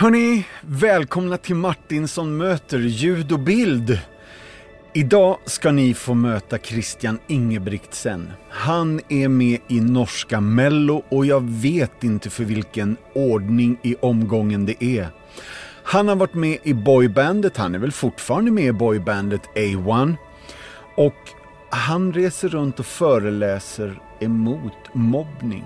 Hörni, välkomna till Martinsson möter ljud och bild. Idag ska ni få möta Christian Ingebrigtsen. Han är med i norska Mello och jag vet inte för vilken ordning i omgången det är. Han har varit med i boybandet, han är väl fortfarande med i boybandet A1. Och han reser runt och föreläser emot mobbning.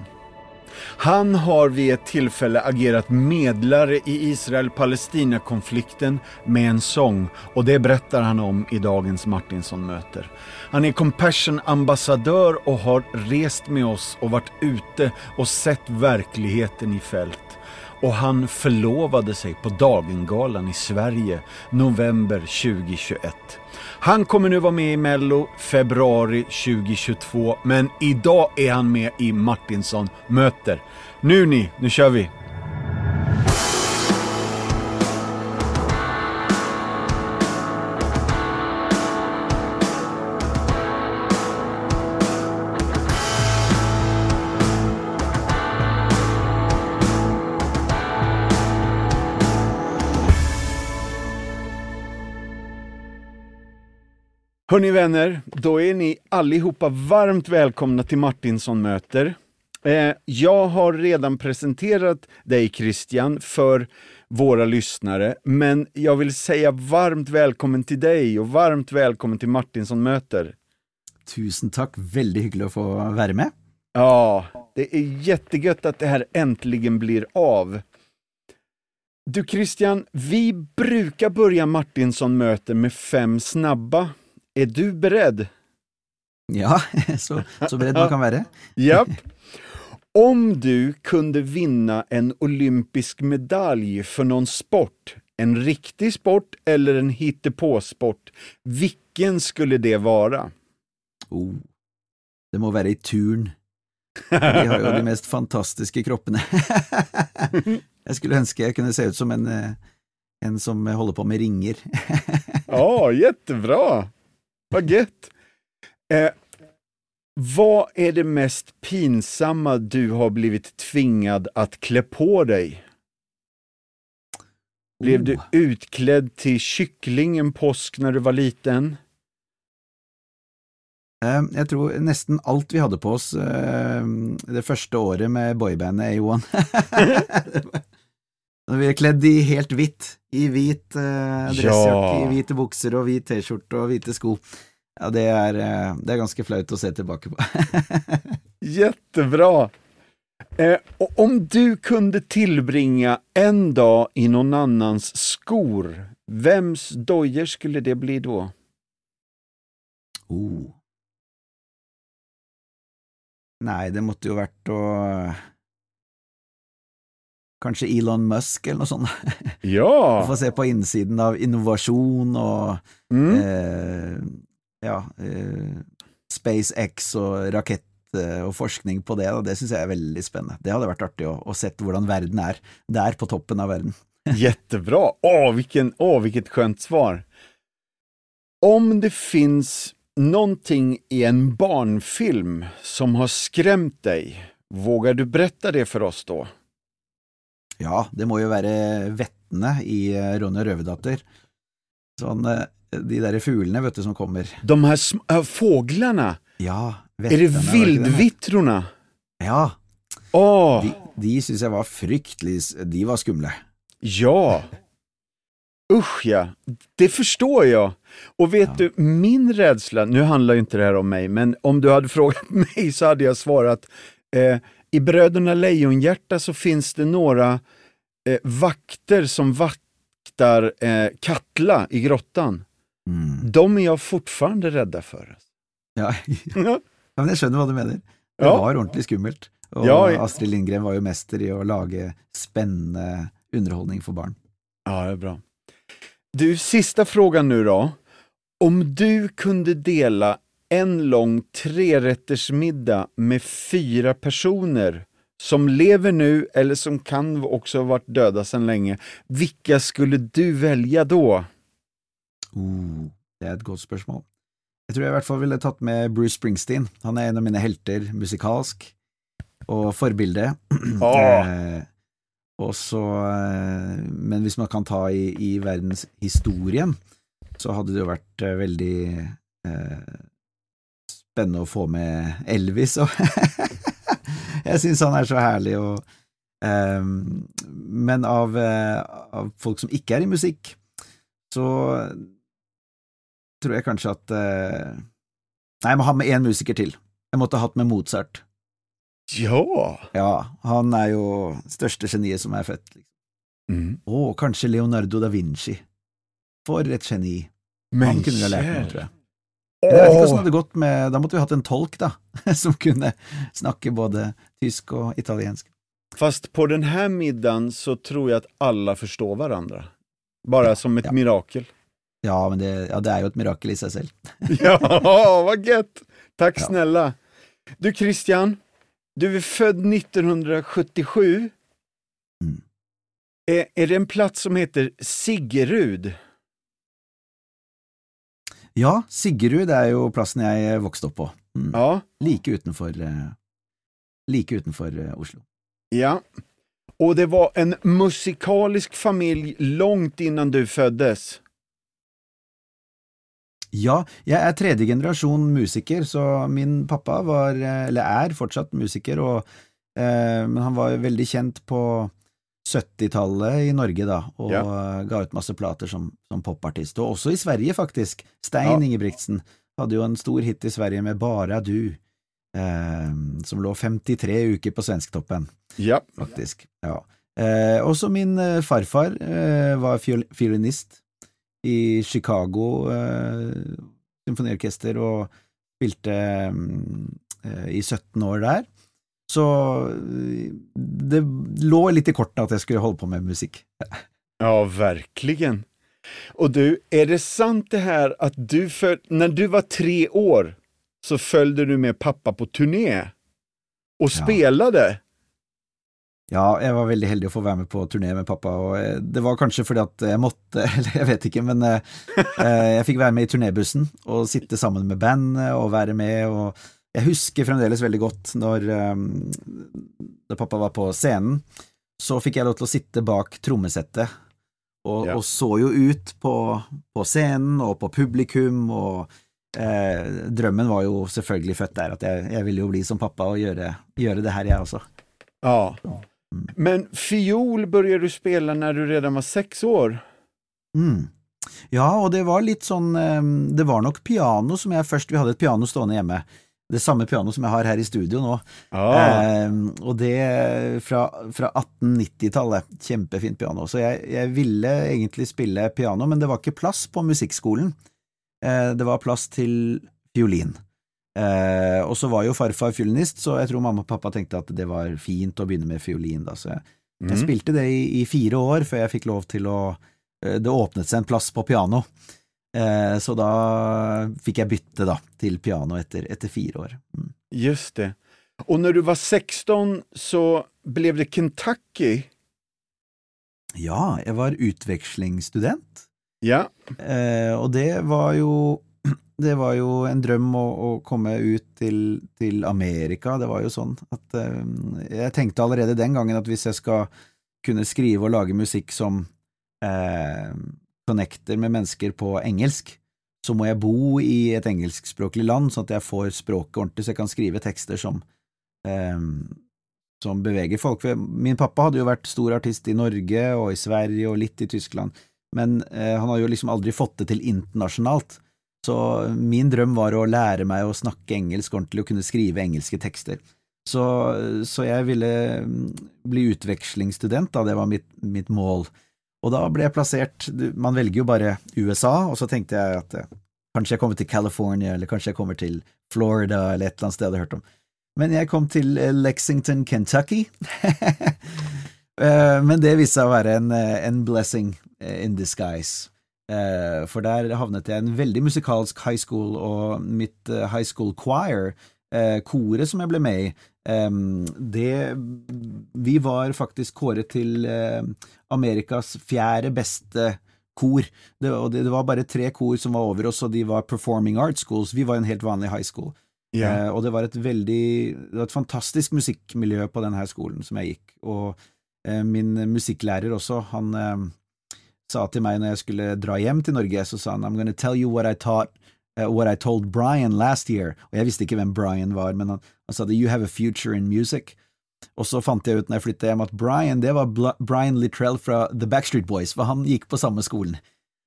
Han har vid ett tilfelle agerat medlare i Israel-Palestina-konflikten med en sång og det berättar han om i dagens Martinsson-møter. Han er Compassion-ambassadør og har reist med oss og vært ute og sett virkeligheten i felt. Og han förlovade seg på Dagengalan i Sverige november 2021. Han kommer nu vara med i Mello februari 2022, men idag är han med i Martinsson möter. Nu ni, nu kör vi! Hörni vänner, då är ni allihopa varmt välkomna till Martinsson möter. Eh, jag har redan presenterat dig Christian för våra lyssnare, men jag vill säga varmt välkommen till dig och varmt välkommen till Martinsson möter. Tusen tack, väldigt hyggligt att få vara med. Ja, det är jättegött att det här äntligen blir av. Du Christian, vi brukar börja Martinsson möter med fem snabba. Är du beredd? Ja, så, så beredd man kan være. Japp. Om du kunde vinna en olympisk medalj för någon sport, en riktig sport eller en hittepåsport, hvilken skulle det være? Oh, det må være i turn. De har jo de mest fantastiske kroppene. jeg skulle ønske jeg kunne se ut som en, eh, en som holder på med ringer. Ja, jättebra! Gött! Eh, vad är det mest pinsamma du har blivit tvingad att klä på dig? Blev Oh. du utklädd till kyckling en påsk när du var liten? Jeg tror nesten alt vi hadde på oss eh, det første året med boybandet A1. Når vi er kledd i helt hvitt, i hvit eh, dressjakke, Ja. i hvite bukser og hvit t-skjorte og hvite sko. Ja, det er, eh, det er, ganske flaut å se tilbake på. Jättebra! Eh, og om du kunne tilbringe en dag i noen annans skor, hvems doier skulle det bli da? oh. Nei, det måtte jo vært att Kanske Elon Musk eller noe sånt. Ja! Få se på innsiden av innovasjon og Mm. eh, ja, eh, SpaceX og rakett og forskning på det. og det syns jeg er veldig spennende. Det hadde vært artig å, å se hvordan verden er der på toppen av verden. Jättebra! Åh, vilken, åh, vilket skönt svar. Om det finns någonting i en barnfilm som har skrämt dig, vågar du berätta det för oss då? Ja, det må jo være vettene i Ronja Røverdatter. och Rövardotter. Sån, eh, de derre fuglene vet du som kommer. De her uh, fuglene? Ja, är det vettene, var det? vildvittrorna? Ja, Åh, de, de syns jeg var fryktelig De var skumle. ja! Usch ja, det forstår jag. Och vet Ja. du, min rädsla, nu handlar ju inte det här om mig, men om du hade frågat mig så hade jag svarat, eh, i Bröderna Lejonhjärta så finns det några eh, vakter som vaktar eh, Katla i grottan. Mm. De är jag fortfarande rädda för. Ja, Ja, Ja, men jeg skjønner hva du mener. Det Ja. var ordentlig skummelt. Og Ja, ja. Astrid Lindgren var jo mester i å lage spennende underholdning for barn. ja det är bra. Du, sista frågan nu då. Om du kunde dela en lång trerättersmiddag med fyra personer som lever nu eller som kan också ha varit döda sedan länge, vilka skulle du välja då? Oh, det er et godt spørsmål. Jeg tror jeg i hvert fall ville tatt med Bruce Springsteen. Han er en av mine helter musikalsk, og forbilde. Oh. Eh, Og så, eh, men hvis man kan ta i, i verdenshistorien, så hadde det jo vært eh, veldig eh, spennende å få med Elvis, og jeg syns han er så herlig, og um, Men av, eh, av, folk som ikke er i musikk, så tror jeg kanskje at uh, Nei, jeg må ha med én musiker til. Jeg måtte ha hatt med Mozart. Ja! Ja, han er jo største geniet som er født. Liksom. Mm. Og kanskje Leonardo da Vinci. For et geni. Men han kunne vi ha lært noe, tror jeg. Jeg vet ikke hvordan det hadde gått med Da måtte vi hatt en tolk, da, som kunne snakke både tysk og italiensk. Fast på denne middagen så tror jeg at alle forstår hverandre. Bare ja, som et Ja. mirakel. Ja, men det, ja, det er jo et mirakel i seg selv. Ja, hva gøtt! Takk snälla. Du Christian, du er født 1977. Mm. Er, er det en plass som heter Siggerud? Ja, Siggerud er jo plassen jeg vokste opp på. Mm. Ja. Like utenfor eh, Like utenfor eh, Oslo. Ja. Og det var en musikalisk familie langt innan du føddes Ja, jeg er tredje generasjon musiker, så min pappa var, eh, eller er fortsatt musiker, og, eh, men han var veldig kjent på 70-tallet i Norge, da, og Ja. ga ut masse plater som, som popartist, og også i Sverige, faktisk. Stein Ja. Ingebrigtsen hadde jo en stor hit i Sverige med Bara du, eh, som lå 53 uker på Svensktoppen Ja. faktisk. Ja. Eh, også min eh, farfar eh, var fiol fiolinist i Chicago eh, symfoniorkester og spilte mm, eh, i 17 år der. Så eh, det lå litt i kortene at jeg skulle holde på med musikk. Ja, verkligen. Och du, är det sant det här att du föl- när du var tre år så följde du med pappa på turné och Ja. spelade? Ja, jeg var veldig heldig å få være med på turné med pappa, og eh, det var kanskje fordi at jeg måtte, eller jeg vet ikke, men eh, jeg fikk være med i turnébussen og sitte sammen med bandet og være med, og jeg husker fremdeles veldig godt når eh, da pappa var på scenen, så fikk jeg lov til å sitte bak trommesettet, og, Ja. og så jo ut på, på scenen og på publikum, og eh, drømmen var jo selvfølgelig født der, at jeg, jeg ville jo bli som pappa og gjøre, gjøre det her, jeg også. Ja. Mm. Men fiol begynte du spela når du redan var seks år? Mm. Ja, og det var litt sånn eh, Det var nok piano som jeg først Vi hadde et piano stående hjemme. Det samme piano som jeg har her i studio nå. Ah. Eh, og det fra, fra 1890-tallet. Kjempefint piano. Så jeg, jeg ville egentlig spille piano, men det var ikke plass på musikkskolen. Eh, det var plass til fiolin. Eh, og så var jo farfar fiolinist, så jeg tror mamma og pappa tenkte at det var fint å begynne med fiolin. Da. Så jeg, jeg Mm. spilte det i, i fire år før jeg fikk lov til å eh, Det åpnet seg en plass på piano, så da fikk jeg bytte da til piano etter, etter fire år. Mm. Just det. Og når du var 16 så ble det Kentucky. Ja, jeg var utvekslingsstudent, Ja. eh, og det var jo det var jo en drøm å, å komme ut til, til Amerika. Det var jo sånn at eh, Jeg tenkte allerede den gangen at hvis jeg skal kunne skrive og lage musikk som eh, connecter med mennesker på engelsk, så må jeg bo i et engelskspråklig land, sånn at jeg får språket ordentlig, så jeg kan skrive tekster som eh, som beveger folk. Min pappa hadde jo vært stor artist i Norge og i Sverige og litt i Tyskland, men eh, han har jo liksom aldri fått det til internasjonalt. Så min drøm var å lære meg å snakke engelsk ordentlig og kunne skrive engelske tekster. Så, så jeg ville mm, bli utvekslingsstudent, da, det var mitt, mitt mål. Og da ble jeg plassert Man velger jo bare USA, og så tenkte jeg at eh, kanskje jeg kommer til California, eller kanskje jeg kommer til Florida, eller et eller annet sted jeg hadde hørt om. Men jeg kom til eh, Lexington, Kentucky. Eh, Men det viste seg å være en, en blessing in disguise. For der havnet jeg i en veldig musikalsk high school, og mitt high school choir, koret som jeg ble med i, det Vi var faktisk kåret til Amerikas fjerde beste kor. Det, og det, det var bare tre kor som var over oss, og de var performing arts schools. Vi var en helt vanlig high school. Yeah. Eh, og det var et veldig Det var et fantastisk musikkmiljø på denne skolen som jeg gikk, og Eh, min musikklærer også, han eh, sa til meg når jeg skulle dra hjem til Norge, så sa han I'm gonna tell you what I taught uh, what I told Brian last year. Og jeg visste ikke hvem Brian var, men han, han sa You have a future in music. Og så fant jeg ut når jeg flytta hjem at Brian, det var Bla Brian Littrell fra The Backstreet Boys, for han gikk på samme skolen.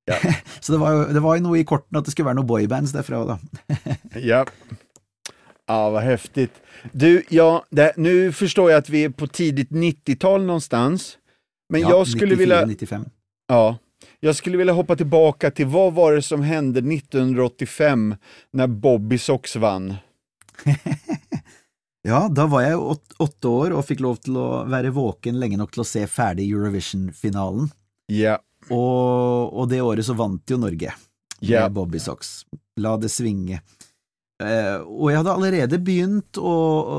Ja. så det var, jo, det var jo noe i kortene at det skulle være noen boybands derfra da. ja. Ja, vad häftigt. Du, ja, det, nu förstår jag att vi är på tidigt 90-tal någonstans. Men ja, jag skulle 94, vilja... 95. Ja. Jag skulle vilja hoppa tillbaka till vad var det som hände 1985 när Bobby Sox vann? ja, da var jeg jo åtte år og fikk lov til å være våken lenge nok til å se ferdig Eurovision-finalen. Yeah. Og, og, det året så vant jo Norge med Ja. Bobby Socks. La det svinge. Eh, og jeg hadde allerede begynt å, å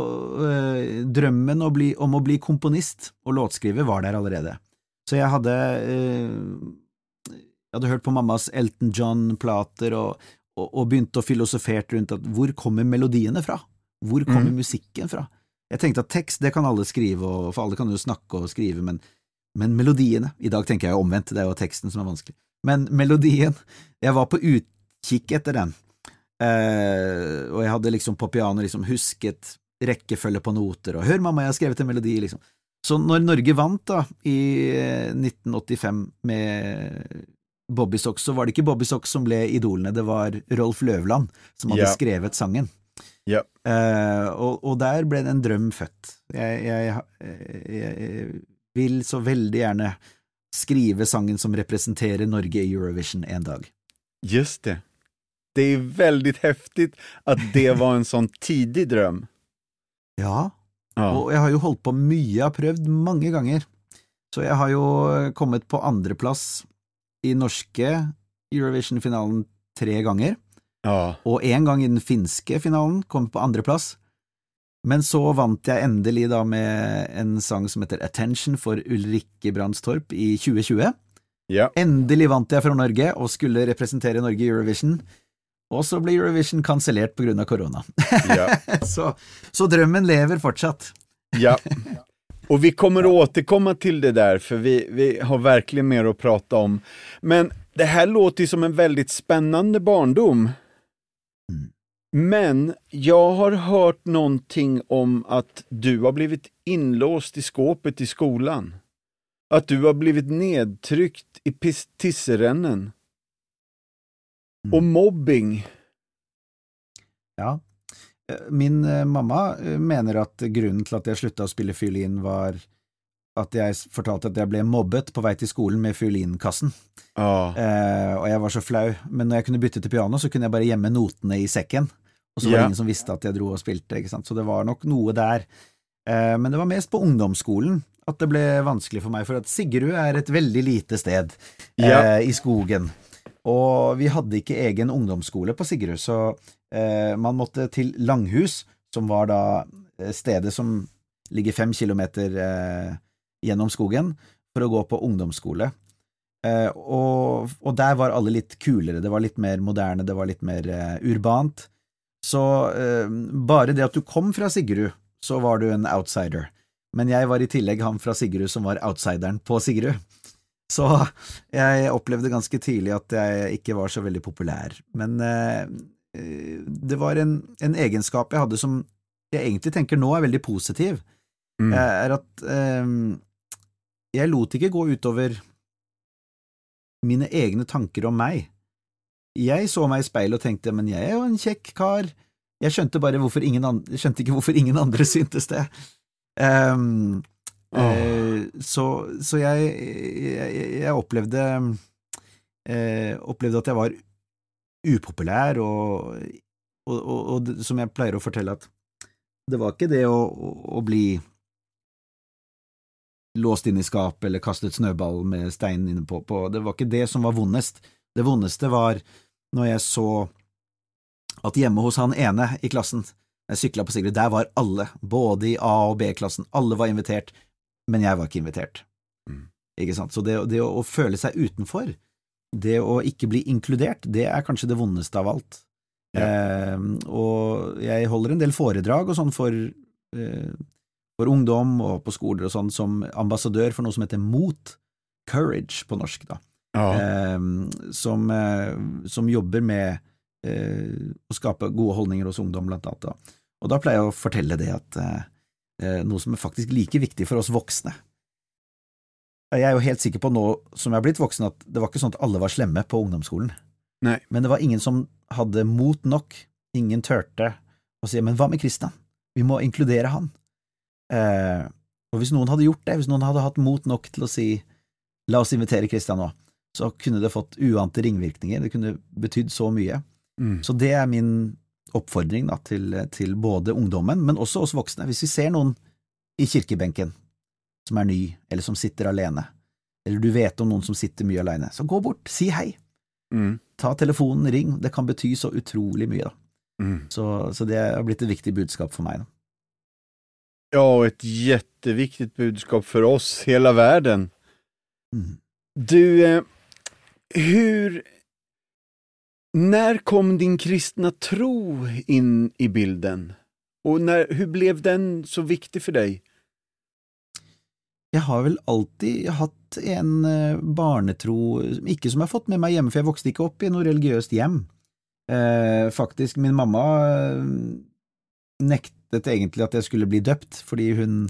eh, Drømmen å bli, om å bli komponist og låtskriver var der allerede. Så jeg hadde eh, Jeg hadde hørt på mammas Elton John-plater og, og, og begynte å filosofere rundt at hvor kommer melodiene fra? Hvor kommer mm. musikken fra? Jeg tenkte at tekst, det kan alle skrive, og, for alle kan jo snakke og skrive, men, men melodiene I dag tenker jeg jo omvendt, det er jo teksten som er vanskelig. Men melodien Jeg var på utkikk etter den. Eh, og jeg hadde liksom på piano liksom husket rekkefølge på noter, og hør mamma, jeg har skrevet en melodi, liksom. Så når Norge vant da, i eh, 1985 med Bobby Sox, så var det ikke Bobby Sox som ble idolene, det var Rolf Løvland som hadde Ja. skrevet sangen. Ja. Uh, og, og der ble det en drøm født. Jeg, jeg, jeg, jeg vil så veldig gjerne skrive sangen som representerer Norge i Eurovision en dag. Just det. Det er veldig heftig at det var en sånn tidig drøm. Ja, Ja. Og jeg har jo holdt på mye, jeg har prøvd mange ganger. Så jeg har jo kommet på andreplass i norske Eurovision-finalen tre ganger, ja. og én gang i den finske finalen, kom på andreplass. Men så vant jeg endelig da med en sang som heter Attention for Ulrikke Brandstorp i 2020. Ja. Endelig vant jeg fra Norge og skulle representere Norge i Eurovision, og så ble Eurovision kansellert på grunn av korona. Ja. så, så drømmen lever fortsatt. Ja. Og vi kommer å återkomme til det der, for vi, vi har virkelig mer å prate om. Men det her låter jo som en veldig spennende barndom. Mm. Men jag har hört någonting om att du har blivit inlåst i skåpet i skolan. Att du har blivit nedtryckt i tisserennen. Mm. Och mobbing. Ja. Eh, Min eh, mamma eh, mener at grunnen til at jeg slutta å spille fiolin, var at jeg fortalte at jeg ble mobbet på vei til skolen med fiolinkassen. Oh. Eh, og jeg var så flau. Men når jeg kunne bytte til piano, så kunne jeg bare gjemme notene i sekken. Og så var det det ingen som visste at jeg dro og spilte. Så det var nok noe der. Eh, men det var mest på ungdomsskolen at det ble vanskelig for meg, for at Sigrud er et veldig lite sted eh, i skogen. Og vi hadde ikke egen ungdomsskole på Sigrud, så eh, man måtte til Langhus, som var da eh, stedet som ligger fem kilometer eh, gjennom skogen, for å gå på ungdomsskole. Eh, og, og der var alle litt kulere, det var litt mer moderne, det var litt mer eh, urbant. Så eh, bare det at du kom fra Sigrud, så var du en outsider. Men jeg var i tillegg han fra Sigrud som var outsideren på Sigrud. Så jeg opplevde ganske tidlig at jeg ikke var så veldig populær. Men eh, det var en, en egenskap jeg hadde som jeg egentlig tenker nå er veldig positiv, Mm. eh, er at eh, jeg lot ikke gå utover mine egne tanker om meg. Jeg så meg i speilet og tenkte, men jeg er jo en kjekk kar. Jeg skjønte bare hvorfor ingen andre, skjønte ikke hvorfor ingen andre syntes det. Ehm, eh, så, så jeg, jeg, jeg opplevde eh, opplevde at jeg var upopulær, og, og, og, og som jeg pleier å fortelle, at det var ikke det å, å, å bli låst inn i skapet eller kastet snøball med stein inne på, på, det var ikke det som var vondest. Det vondeste var når jeg så at hjemme hos han ene i klassen, jeg sykla på Sigrid, der var alle, både i A- og B-klassen, alle var invitert, men jeg var ikke invitert. Mm. Ikke sant? Så det, det å, å føle seg utenfor, det å ikke bli inkludert, det er kanskje det vondeste av alt. Ja. Eh, og jeg holder en del foredrag og sånn for, eh, for ungdom og på skoler og sånn som ambassadør for noe som heter MOT, Courage på norsk, da. Ja. Eh, som, eh, som jobber med eh, å skape gode holdninger hos ungdom, blant annet. Da. Og da pleier jeg å fortelle det at eh, eh, noe som er faktisk like viktig for oss voksne. Jeg er jo helt sikker på nå som jeg er blitt voksen, at det var ikke sånn at alle var slemme på ungdomsskolen. Nei. Men det var ingen som hadde mot nok, ingen turte å si men hva med Kristian, vi må inkludere han. Eh, og hvis noen hadde gjort det, hvis noen hadde hatt mot nok til å si la oss invitere Kristian nå, så kunne det fått uante ringvirkninger, det kunne betydd så mye. Mm. Så det er min oppfordring da, til, til både ungdommen, men også oss voksne. Hvis vi ser noen i kirkebenken som er ny, eller som sitter alene, eller du vet om noen som sitter mye alene, så gå bort, si hei. Mm. Ta telefonen, ring. Det kan bety så utrolig mye, da. Mm. Så, så det har blitt et viktig budskap for meg. Da. Ja, ett jätteviktigt budskap för oss, hela världen. Mm. Du, eh, hur... När kom din kristna tro in i bilden? Och när, hur blev den så viktig för dig? Jeg har vel alltid hatt en eh, barnetro, ikke som jeg har fått med meg hjemme, for jeg vokste ikke opp i noe religiøst hjem. Eh, faktisk, min mamma eh, nektet egentlig at jeg skulle bli døpt, fordi hun,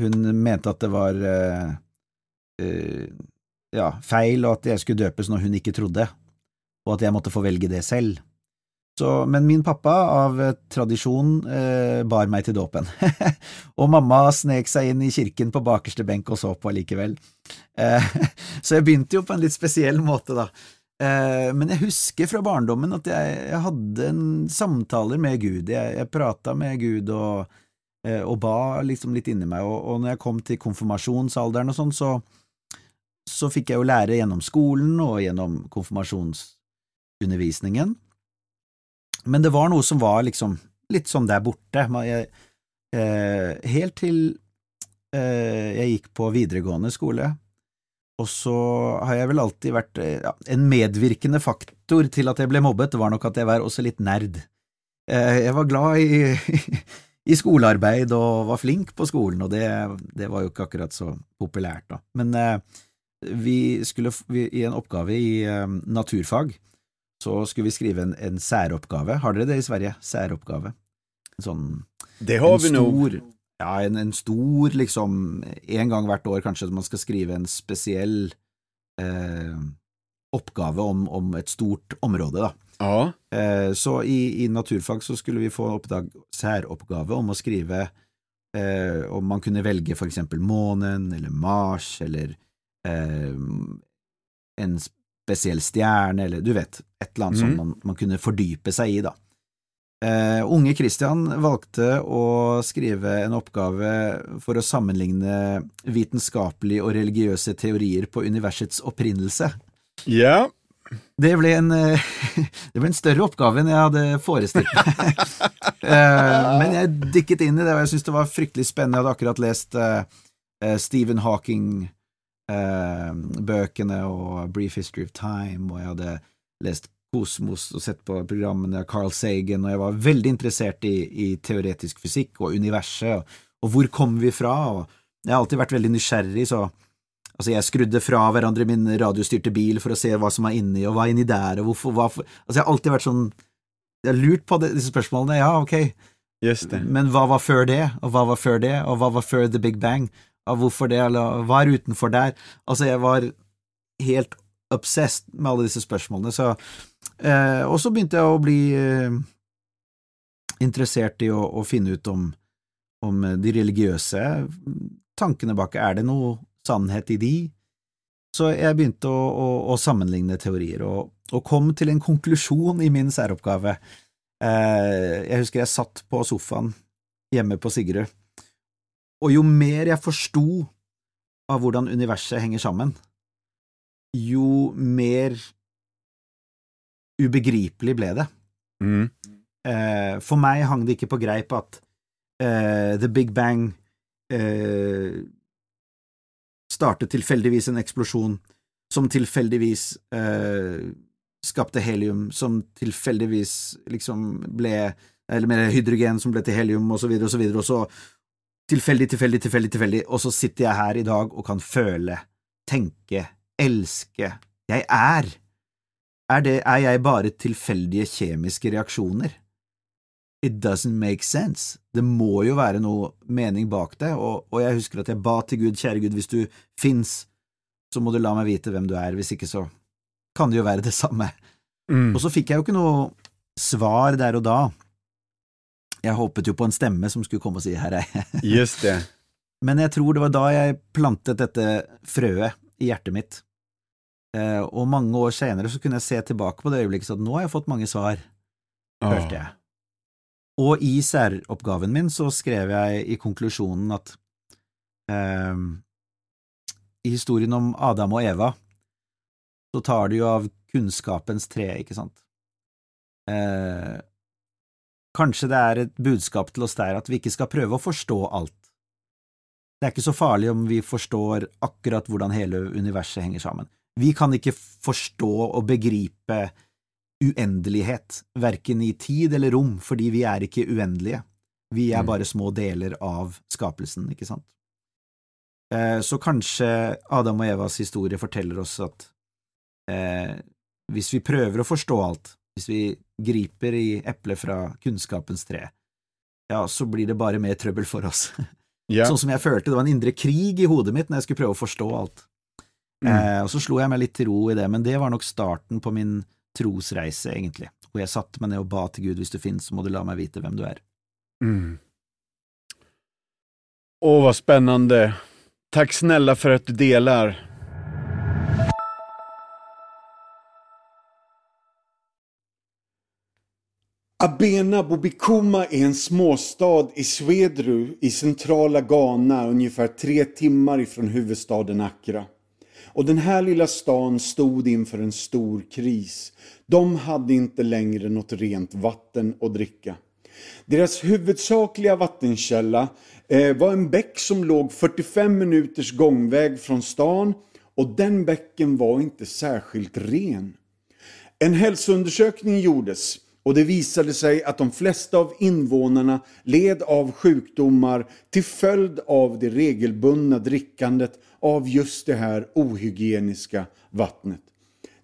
hun mente at det var uh, uh, ja, feil, og at jeg skulle døpes når hun ikke trodde, og at jeg måtte få velge det selv. Så, men min pappa, av eh, tradisjon, eh, bar meg til dåpen. og mamma snek seg inn i kirken på bakerste benk og så på allikevel. Eh, så jeg begynte jo på en litt spesiell måte, da. Eh, men jeg husker fra barndommen at jeg, jeg hadde en samtaler med Gud. Jeg, jeg prata med Gud og, eh, og ba liksom litt inni meg, og, og når jeg kom til konfirmasjonsalderen og sånn, så, så fikk jeg jo lære gjennom skolen og gjennom konfirmasjonsundervisningen. Men det var noe som var liksom litt sånn der borte. Jeg, eh, helt til jeg gikk på videregående skole, og så har jeg vel alltid vært eh, ja, En medvirkende faktor til at jeg ble mobbet, var nok at jeg var også litt nerd. Eh, jeg var glad i, i skolearbeid og var flink på skolen, og det, det var jo ikke akkurat så populært, da. Men eh, vi skulle vi, i en oppgave i naturfag så skulle vi skrive en, en særoppgave. Har dere det i Sverige? Særoppgave. En sånn Det har en vi stor, stor, ja, en, en stor, liksom, en gang hvert år kanskje, man skal skrive en spesiell eh, oppgave om, om et stort område, da. Ja. Eh, så i, i naturfag så skulle vi få oppdag, særoppgave om å skrive eh, om man kunne velge for eksempel månen eller Mars eller eh, en spesiell stjerne eller du vet, et eller annet Mm. som man, man kunne fordype seg i, da. Eh, unge Christian valgte å skrive en oppgave for å sammenligne vitenskapelige og religiøse teorier på universets opprinnelse. Ja. Det ble en, eh, det ble en større oppgave enn jeg hadde forestilt meg. uh, Men jeg dykket inn i det, og jeg syntes det var fryktelig spennende. Jeg hadde akkurat lest Stephen Hawking-bøkene og Brief History of Time, og jeg hadde lest Kosmos og sett på programmene Carl Sagan, og jeg var veldig interessert i, i teoretisk fysikk og universet, og, og hvor kommer vi fra? Og jeg har alltid vært veldig nysgjerrig, så Altså, jeg skrudde fra hverandre min radiostyrte bil for å se hva som var inni, og hva er inni der, og hvorfor hva for... Altså, jeg har alltid vært sånn Jeg har lurt på det, disse spørsmålene, ja, ok, Just det. men hva var før det, og hva var før det, og hva var før The Big Bang, og hvorfor det, eller hva er utenfor der? Altså, jeg var helt obsessed med alle disse spørsmålene, så eh, Og så begynte jeg å bli eh, interessert i å, å finne ut om, om de religiøse tankene bak. Er det noe sannhet i de? Så jeg begynte å, å, å sammenligne teorier, og, og kom til en konklusjon i min særoppgave. Eh, jeg husker jeg satt på sofaen hjemme på Sigrud, og jo mer jeg forsto av hvordan universet henger sammen, jo mer ubegripelig ble det. Mm. Eh, for meg hang det ikke på greip at eh, The Big Bang eh, startet tilfeldigvis en eksplosjon som tilfeldigvis eh, skapte helium, som tilfeldigvis liksom ble Eller mer hydrogen som ble til helium, og så videre og så videre, og så tilfeldig, tilfeldig, tilfeldig, tilfeldig, og så sitter jeg her i dag og kan føle, tenke, elske. Jeg er. Er, det, er jeg bare tilfeldige kjemiske reaksjoner? It doesn't make sense. Det må jo være noe mening bak det, og, og jeg husker at jeg ba til Gud, kjære Gud, hvis du fins, så må du la meg vite hvem du er, hvis ikke så kan det jo være det samme. Mm. Og så fikk jeg jo ikke noe svar der og da. Jeg håpet jo på en stemme som skulle komme og si her er jeg. Just det. Men jeg tror det var da jeg plantet dette frøet i hjertet mitt. Eh, og mange år senere så kunne jeg se tilbake på det øyeblikket at nå har jeg fått mange svar, følte hørte jeg. Og i særoppgaven min så skrev jeg i konklusjonen at eh, i historien om Adam og Eva så tar du jo av kunnskapens tre, ikke sant. Eh, kanskje det er et budskap til oss der at vi ikke skal prøve å forstå alt. Det er ikke så farlig om vi forstår akkurat hvordan hele universet henger sammen. Vi kan ikke forstå og begripe uendelighet, verken i tid eller rom, fordi vi er ikke uendelige. Vi er mm. bare små deler av skapelsen, ikke sant? Eh, så kanskje Adam og Evas historie forteller oss at eh, hvis vi prøver å forstå alt, hvis vi griper i eplet fra kunnskapens tre, ja, så blir det bare mer trøbbel for oss. Yeah. Sånn som jeg følte, det var en indre krig i hodet mitt når jeg skulle prøve å forstå alt. Mm. Eh, og så slo jeg meg litt til ro i det, men det var nok starten på min trosreise, egentlig, hvor jeg satte meg ned og ba til Gud hvis du finnes, så må du la meg vite hvem du er. Mm. Å, hva spennende. Takk snälla for at du deler. Abena Bobikuma er en småstad i Svedru i centrala Ghana, ungefär tre timmar ifrån huvudstaden Accra. Och den här lilla stan stod inför en stor kris. De hade inte längre något rent vatten att dricka. Deras huvudsakliga vattenkälla eh, var en bäck som låg 45 minuters gångväg från stan och den bäcken var inte särskilt ren. En hälsoundersökning gjordes och det visade sig att de flesta av invånarna led av sjukdomar till följd av det regelbundna drickandet av just det här ohygieniska vattnet.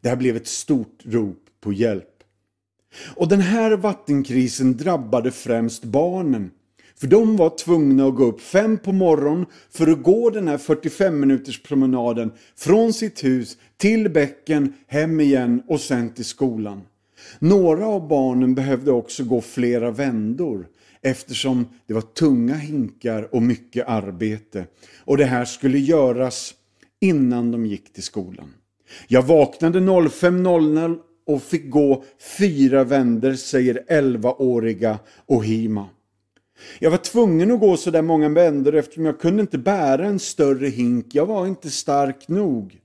Det här blev ett stort rop på hjälp. Och den här vattenkrisen drabbade främst barnen. För de var tvungna att gå upp fem på morgonen för att gå den här 45 minuters promenaden från sitt hus till bäcken, hem igen och sen till skolan. Några av barnen behövde också gå flera vändor eftersom det var tunga hinkar och mycket arbete. Och det här skulle göras innan de gick till skolan. Jag vaknade 05.00 och fick gå fyra vänder, säger 11-åriga Ohima. Jag var tvungen att gå så där många vändor eftersom jag kunde inte bära en större hink. Jag var inte stark nog.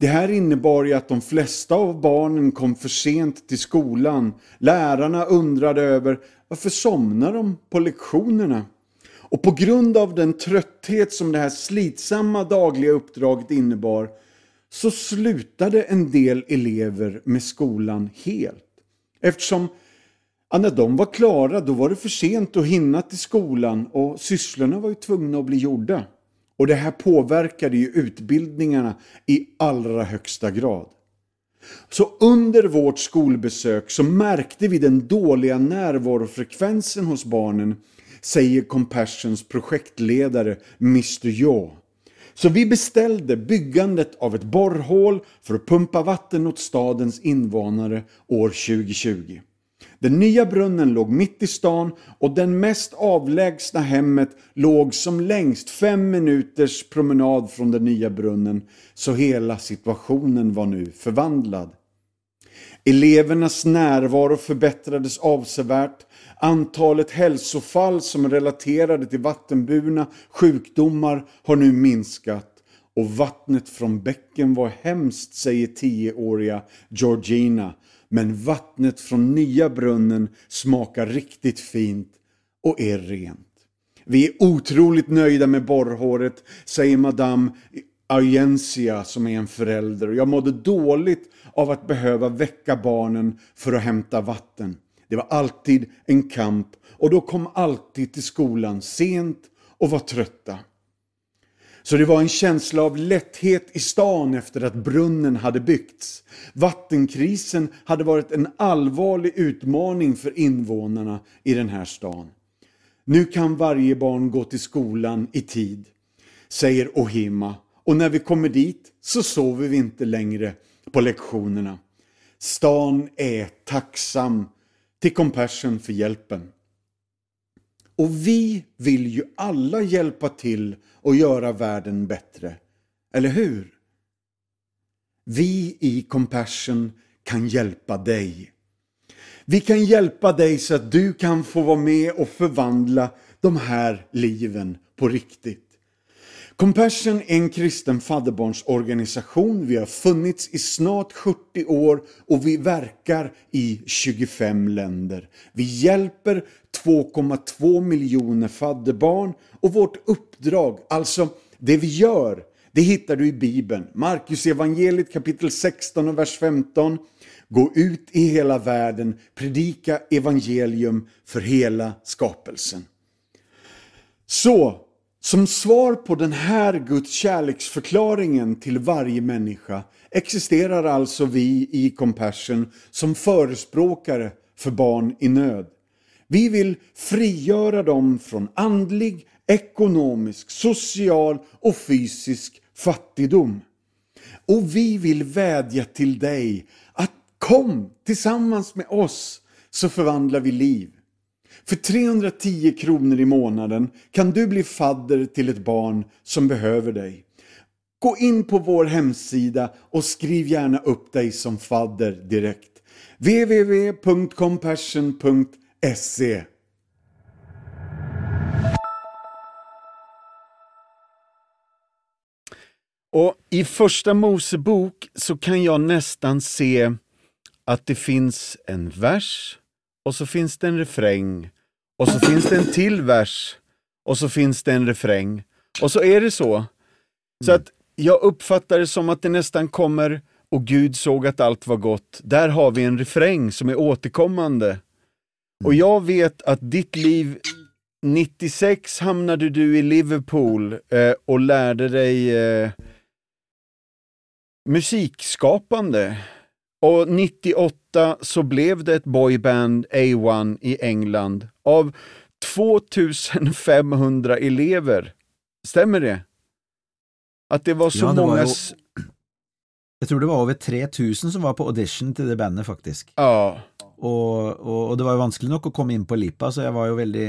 Det här innebar ju att de flesta av barnen kom för sent till skolan. Lärarna undrade över varför somnar de på lektionerna? Och på grund av den trötthet som det här slitsamma dagliga uppdraget innebar så slutade en del elever med skolan helt. Eftersom ja, när de var klara då var det för sent att hinna till skolan och sysslorna var ju tvungna att bli gjorda. Och det här påverkade ju utbildningarna i allra högsta grad. Så under vårt skolbesök så märkte vi den dåliga närvarofrekvensen hos barnen, säger Compassions projektledare Mr. Yaw. Så vi beställde byggandet av ett borrhål för att pumpa vatten åt stadens invånare år 2020. Den nya brunnen låg mitt i stan och den mest avlägsna hemmet låg som längst fem minuters promenad från den nya brunnen, så hela situationen var nu förvandlad. Elevernas närvaro förbättrades avsevärt, antalet hälsofall som relaterade till vattenburna sjukdomar har nu minskat. Och vattnet från bäcken var hemskt, säger tioåriga Georgina men vattnet från nya brunnen smakar riktigt fint och är rent. Vi är otroligt nöjda med borrhåret, säger Madame Agencia, som är en förälder. Jag mådde dåligt av att behöva väcka barnen för att hämta vatten. Det var alltid en kamp och då kom alltid till skolan sent och var trötta. Så det var en känsla av lätthet i stan efter att brunnen hade byggts. Vattenkrisen hade varit en allvarlig utmaning för invånarna i den här stan. Nu kan varje barn gå till skolan i tid, säger Ohima. Och när vi kommer dit så sover vi inte längre på lektionerna. Stan är tacksam till Compassion för hjälpen. Och vi vill ju alla hjälpa till och göra världen bättre. Eller hur? Vi i Compassion kan hjälpa dig. Vi kan hjälpa dig så att du kan få vara med och förvandla de här liven på riktigt. Compassion är en kristen fadderbarnsorganisation. Vi har funnits i snart 70 år och vi verkar i 25 länder. Vi hjälper 2,2 miljoner fadderbarn och vårt uppdrag, alltså det vi gör, det hittar du i Bibeln. Markus evangeliet kapitel 16 och vers 15. Gå ut i hela världen, predika evangelium för hela skapelsen. Så, som svar på den här Guds kärleksförklaringen till varje människa existerar alltså vi i Compassion som förespråkare för barn i nöd. Vi vill frigöra dem från andlig, ekonomisk, social och fysisk fattigdom. Och vi vill vädja till dig att kom tillsammans med oss så förvandlar vi liv. För 310 kronor i månaden kan du bli fadder till ett barn som behöver dig. Gå in på vår hemsida och skriv gärna upp dig som fadder direkt. www.compassion.se Och i första Mosebok så kan jag nästan se att det finns en vers och så finns det en refräng och så finns det en till vers och så finns det en refräng. Och så är det så. Så att jag uppfattar det som att det nästan kommer och Gud såg att allt var gott. Där har vi en refräng som är återkommande. Och jag vet att ditt liv 96 hamnade du i Liverpool eh, och lärde dig eh, musikskapande. Och 98 så blev det ett boyband A1 i England av 2500 elever. Stämmer det? At det var så Ja, det var jo- Jeg tror det var over 3000 som var på audition til det bandet, faktisk. Ja, Og, og, og det var jo vanskelig nok å komme inn på Lipa, så jeg var jo veldig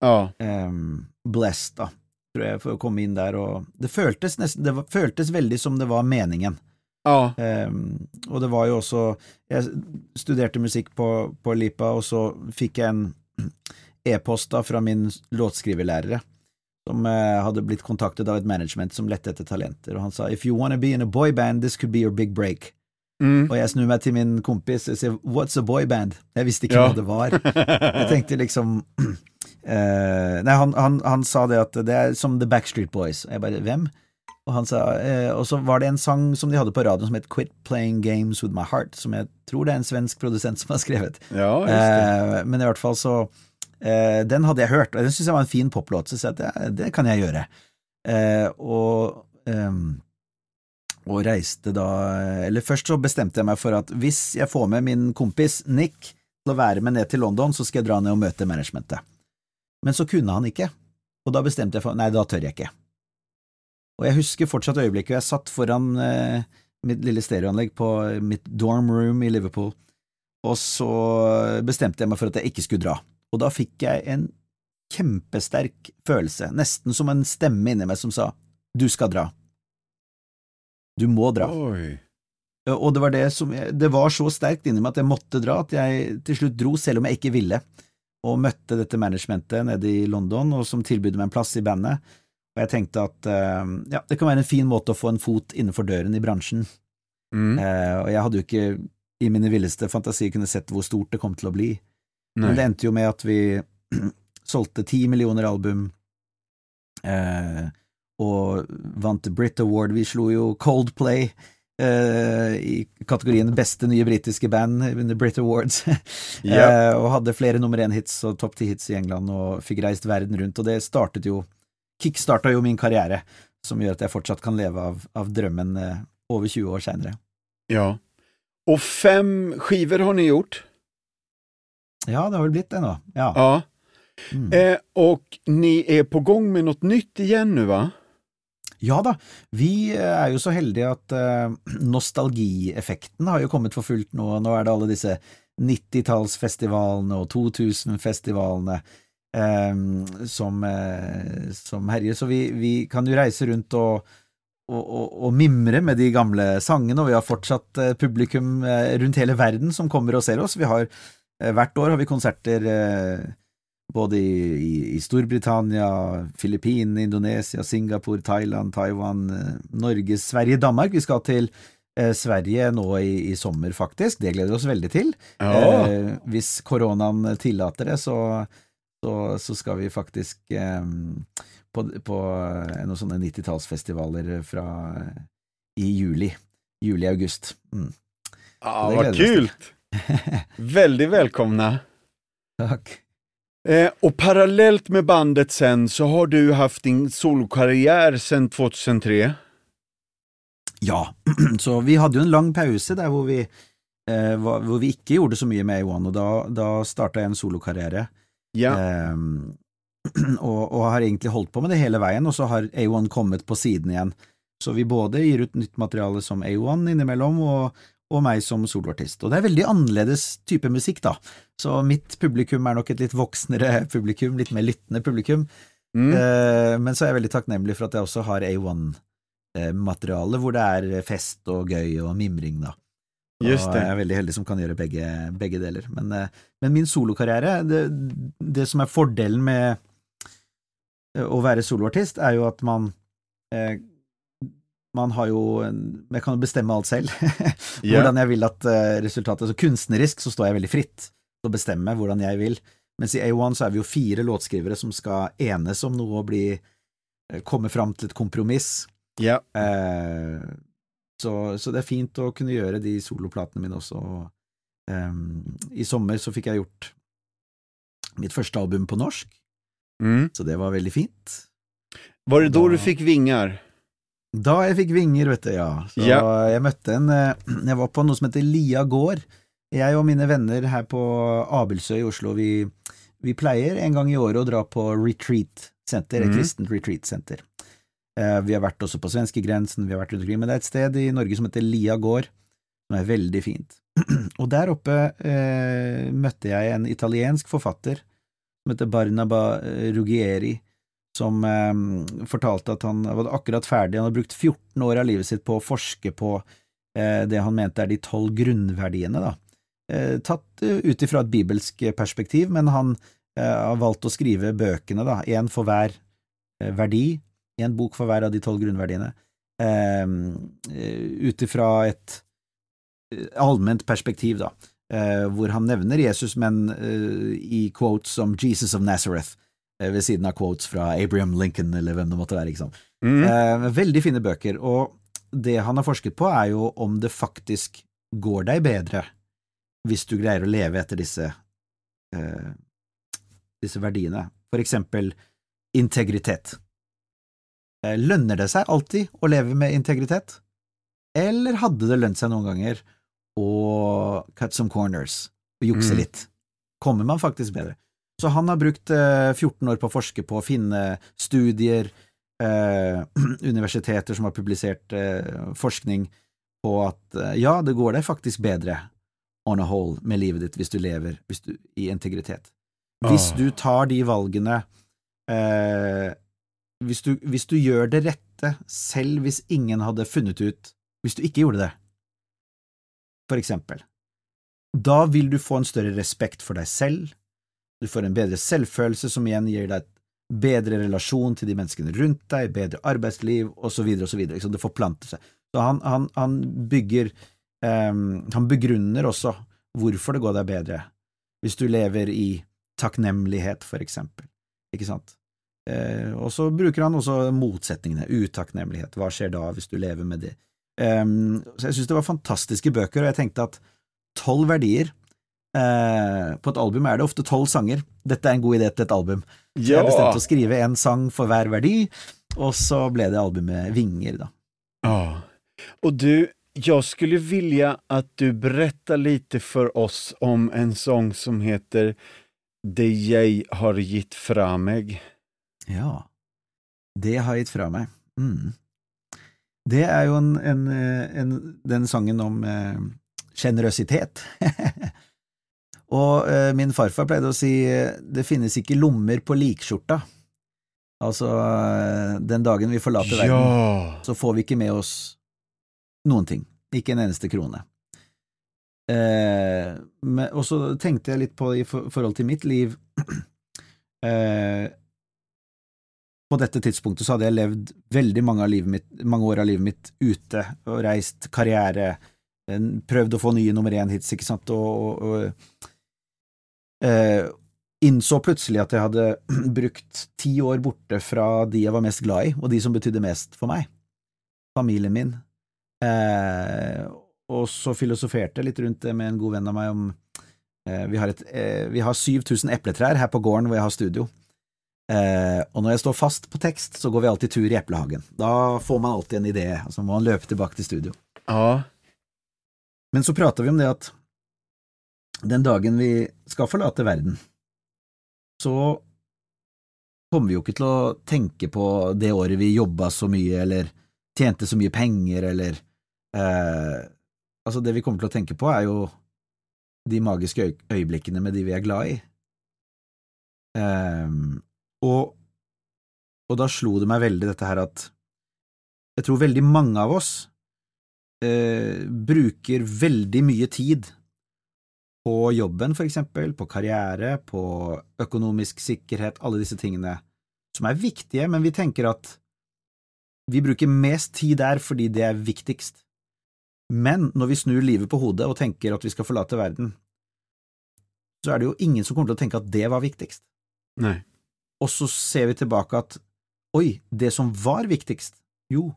ja, um, blessed, da, tror jeg, for å komme inn der. Og det føltes nesten Det føltes veldig som det var meningen. Ja. Um, og det var jo også Jeg studerte musikk på, på Lipa, og så fikk jeg en e-post da fra min låtskriverlærere, som uh, hadde blitt kontaktet av et management som lette etter talenter, og han sa If you wanna be in a boyband, this could be your big break. Mm. Og jeg snur meg til min kompis og sier What's a boyband? Jeg visste ikke Ja. hva det var. Jeg tenkte liksom uh, Nei, han, han, han sa det at det er som The Backstreet Boys. Og Jeg bare Hvem? Og han sa eh, Og så var det en sang som de hadde på radioen som het Quit Playing Games With My Heart, som jeg tror det er en svensk produsent som har skrevet. ja. Eh, men i hvert fall så eh, Den hadde jeg hørt, og den syntes jeg var en fin poplåt, så jeg det, det kan jeg gjøre. Eh, og ehm, og reiste da Eller først så bestemte jeg meg for at hvis jeg får med min kompis Nick til å være med ned til London, så skal jeg dra ned og møte managementet. Men så kunne han ikke, og da bestemte jeg for nei, da tør jeg ikke. Og jeg husker fortsatt øyeblikket jeg satt foran eh, mitt lille stereoanlegg på mitt dorm room i Liverpool, og så bestemte jeg meg for at jeg ikke skulle dra. Og da fikk jeg en kjempesterk følelse, nesten som en stemme inni meg som sa du skal dra. Du må dra. Oi. Og det var det som Det var så sterkt inni meg at jeg måtte dra, at jeg til slutt dro, selv om jeg ikke ville, og møtte dette managementet nede i London, og som tilbød meg en plass i bandet. Og jeg tenkte at eh, ja, det kan være en fin måte å få en fot innenfor døren i bransjen. Mm. Eh, og jeg hadde jo ikke i mine villeste fantasier kunne sett hvor stort det kom til å bli. Men det endte jo med at vi solgte ti millioner album, eh, og vant Brit Award. Vi slo jo Coldplay eh, i kategorien beste nye britiske band under Brit Awards, yep. eh, og hadde flere nummer én-hits og topp ti-hits i England, og fikk reist verden rundt, og det startet jo kickstarta jo min karriere, som gjør at jeg fortsatt kan leve av, av drømmen eh, over 20 år seinere. Ja. Og fem skiver har ni gjort? Ja, det har vel blitt det nå. Ja. Ja. Mm. Eh, og ni er på gang med noe nytt igjen nå, va? Ja da, vi eh, er jo så heldige at eh, nostalgieffekten har jo kommet for fullt nå. Nå er det alle disse 90-tallsfestivalene og 2000-festivalene eh, som, eh, som herjer, så vi, vi kan jo reise rundt og, og, og, og mimre med de gamle sangene, og vi har fortsatt eh, publikum eh, rundt hele verden som kommer og ser oss. Vi har, hvert år har vi konserter både i, i, i Storbritannia, Filippinene, Indonesia, Singapore, Thailand, Taiwan, Norge, Sverige, Danmark. Vi skal til Sverige nå i, i sommer, faktisk. Det gleder vi oss veldig til. Ja. Eh, hvis koronaen tillater det, så, så, så skal vi faktisk eh, på, på eh, noen sånne 90-tallsfestivaler fra i juli. Juli-august. Mm. Vi oss kult! Veldig velkomne. Takk. Eh, og parallelt med bandet sen så har du hatt din solokarriere sen 2003. Ja, så vi hadde jo en lang pause der hvor vi, eh, var, hvor vi ikke gjorde så mye med A1, og da, da starta jeg en solokarriere. Ja. Ehm, og, og har egentlig holdt på med det hele veien, og så har A1 kommet på siden igjen. Så vi både gir ut nytt materiale som A1 innimellom, og, og meg som soloartist. Og det er veldig annerledes type musikk, da. Så mitt publikum er nok et litt voksnere publikum, litt mer lyttende publikum. Mm. Eh, men så er jeg veldig takknemlig for at jeg også har A1-materiale, hvor det er fest og gøy og mimring, da. Just Og jeg er veldig heldig som kan gjøre begge, begge deler. Men, eh, men min solokarriere, det, det som er fordelen med eh, å være soloartist, er jo at man eh, man har jo Jeg kan jo bestemme alt selv. Hvordan jeg vil at resultatet Så kunstnerisk så står jeg veldig fritt til å bestemme hvordan jeg vil. Mens i A1 så er vi jo fire låtskrivere som skal enes om noe og bli komme fram til et kompromiss. Ja. Eh, så, så det er fint å kunne gjøre de soloplatene mine også. Um, I sommer så fikk jeg gjort mitt første album på norsk, Mm. så det var veldig fint. Var det da, Da- du fikk vinger? Da jeg fikk vinger, vet du, ja. Så Ja. jeg møtte en eh, Jeg var på noe som heter Lia gård. Jeg og mine venner her på Abelsøy i Oslo, vi, vi pleier en gang i året å dra på retreat-senter, et Mhm. kristent retreat-senter. Eh, Vi har vært også på svenskegrensen, vi har vært rundt omkring, men det er et sted i Norge som heter Lia gård, som er veldig fint. Og der oppe eh, møtte jeg en italiensk forfatter som heter Barnaba Rugieri, som eh, fortalte at han var akkurat ferdig, han hadde brukt 14 år av livet sitt på å forske på eh, det han mente er de tolv grunnverdiene, da. Eh, tatt eh, ut ifra et bibelsk perspektiv, men han eh, har valgt å skrive bøkene, da, én for hver eh, verdi, én bok for hver av de tolv grunnverdiene, eh, ut ifra et eh, allment perspektiv, da, eh, hvor han nevner Jesus, men eh, i quotes som Jesus of Nazareth, eh, ved siden av quotes fra Abraham Lincoln, eller hvem det måtte være, ikke sant. Mm. Eh, veldig fine bøker, og det han har forsket på, er jo om det faktisk går deg bedre hvis du greier å leve etter disse, eh, disse verdiene. For eksempel integritet. Eh, lønner det seg alltid å leve med integritet, eller hadde det lønt seg noen ganger å cut some corners og jukse Mm. litt? Kommer man faktisk bedre? Så han har brukt eh, 14 år på å forske på å finne studier, eh, universiteter som har publisert eh, forskning på at eh, ja, det går deg faktisk bedre on a whole med livet ditt hvis du lever hvis du, i integritet. Hvis Ah. du tar de valgene eh, hvis, du, hvis du gjør det rette, selv hvis ingen hadde funnet ut Hvis du ikke gjorde det, for eksempel, da vil du få en større respekt for deg selv, du får en bedre selvfølelse som igjen gir deg et bedre relasjon til de menneskene rundt deg, bedre arbeidsliv, osv., osv. Det forplanter seg. Så han, han, han bygger um, Han begrunner også hvorfor det går deg bedre, hvis du lever i takknemlighet, for eksempel. Ikke sant? Eh, og så bruker han også motsetningene, utakknemlighet, hva skjer da hvis du lever med det? Ehm, så jeg synes det var fantastiske bøker, og jeg tenkte at tolv verdier Eh, på et album er det ofte tolv sanger. Dette er en god idé til et album. Så Ja. jeg bestemte å skrive en sang for hver verdi, og så ble det albumet Vinger, da. Ja. Og du, jeg skulle vilja at du berättar litt for oss om en sång som heter Det jeg har gitt fra meg. Ja, det har jeg gitt fra meg. Mm. Det er jo en, en, eh, en, den sangen om eh, sjenerøsitet. og eh, min farfar pleide å si eh, det finnes ikke lommer på likskjorta. Altså, eh, den dagen vi forlater verden, så får vi ikke med oss noen ting. Ikke en eneste krone. Eh, men, og så tenkte jeg litt på i for, forhold til mitt liv eh, På dette tidspunktet så hadde jeg levd veldig mange, av mitt, mange år av livet mitt ute og reist karriere, prøvd å få nye nummer én-hits, ikke sant, og, og, og eh, innså plutselig at jeg hadde brukt ti år borte fra de jeg var mest glad i, og de som betydde mest for meg. Familien min. Eh, og så filosoferte jeg litt rundt det med en god venn av meg om eh, vi, har et, eh, vi har 7000 epletrær her på gården hvor jeg har studio. Eh, og når jeg står fast på tekst, så går vi alltid tur i eplehagen. Da får man alltid en idé, og så må man løpe tilbake til studio. Ja. Men så prata vi om det at den dagen vi skal forlate verden, så kommer vi jo ikke til å tenke på det året vi jobba så mye, eller tjente så mye penger, eller eh, Altså, det vi kommer til å tenke på, er jo de magiske øy øyeblikkene med de vi er glad i. Ehm, og, og da slo det meg veldig dette her at jeg tror veldig mange av oss eh, bruker veldig mye tid på jobben, for eksempel, på karriere, på økonomisk sikkerhet, alle disse tingene som er viktige, men vi tenker at vi bruker mest tid der fordi det er viktigst. Men når vi snur livet på hodet og tenker at vi skal forlate verden, så er det jo ingen som kommer til å tenke at det var viktigst. Nei. Og så ser vi tilbake at oi, det som var viktigst, jo,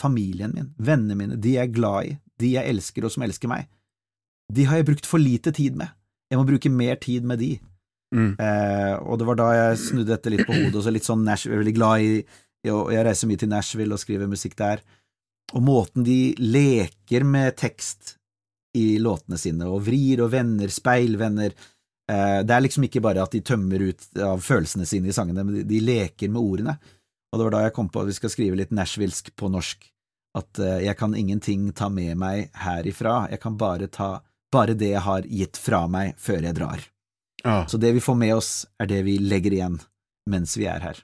familien min, vennene mine, de jeg er glad i, de jeg elsker og som elsker meg, de har jeg brukt for lite tid med. Jeg må bruke mer tid med de. Mm. Eh, og det var da jeg snudde dette litt på hodet, og så litt sånn Nashville, jeg er veldig glad i, og Jeg reiser mye til Nashville og skriver musikk der, og måten de leker med tekst i låtene sine, og vrir og vender, speilvender Det er liksom ikke bare at de tømmer ut av følelsene sine i sangene, men de, de leker med ordene. Og det var da jeg kom på at vi skal skrive litt nashvilsk på norsk, at eh, jeg kan ingenting ta med meg herifra, jeg kan bare ta bare det jeg har gitt fra meg før jeg drar. Ja. Så det vi får med oss, er det vi legger igjen mens vi er her.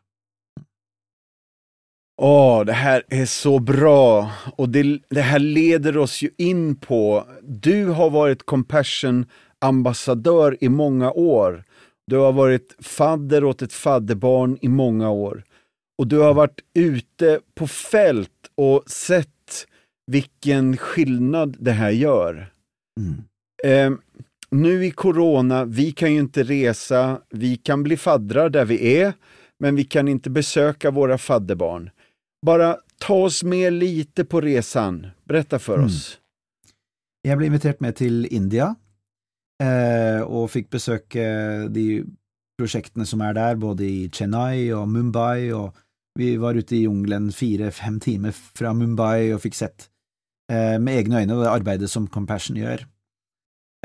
Åh, det her er så bra og det, det her leder oss jo inn på, du har vært Compassion ambassadör i många år. Du har varit fadder åt ett fadderbarn i många år. Och du har varit ute på fält och sett vilken skillnad det här gör. Mm. Eh, nu i corona, vi kan ju inte resa, vi kan bli faddrar där vi är, men vi kan inte besöka våra fadderbarn. Bara ta oss med lite på resan. Berätta för Mm. oss. Jeg ble invitert med til India, og fikk besøke de prosjektene som er der, både i Chennai og Mumbai, og vi var ute i jungelen fire–fem timer fra Mumbai og fikk sett eh, med egne øyne det arbeidet som Compassion gjør.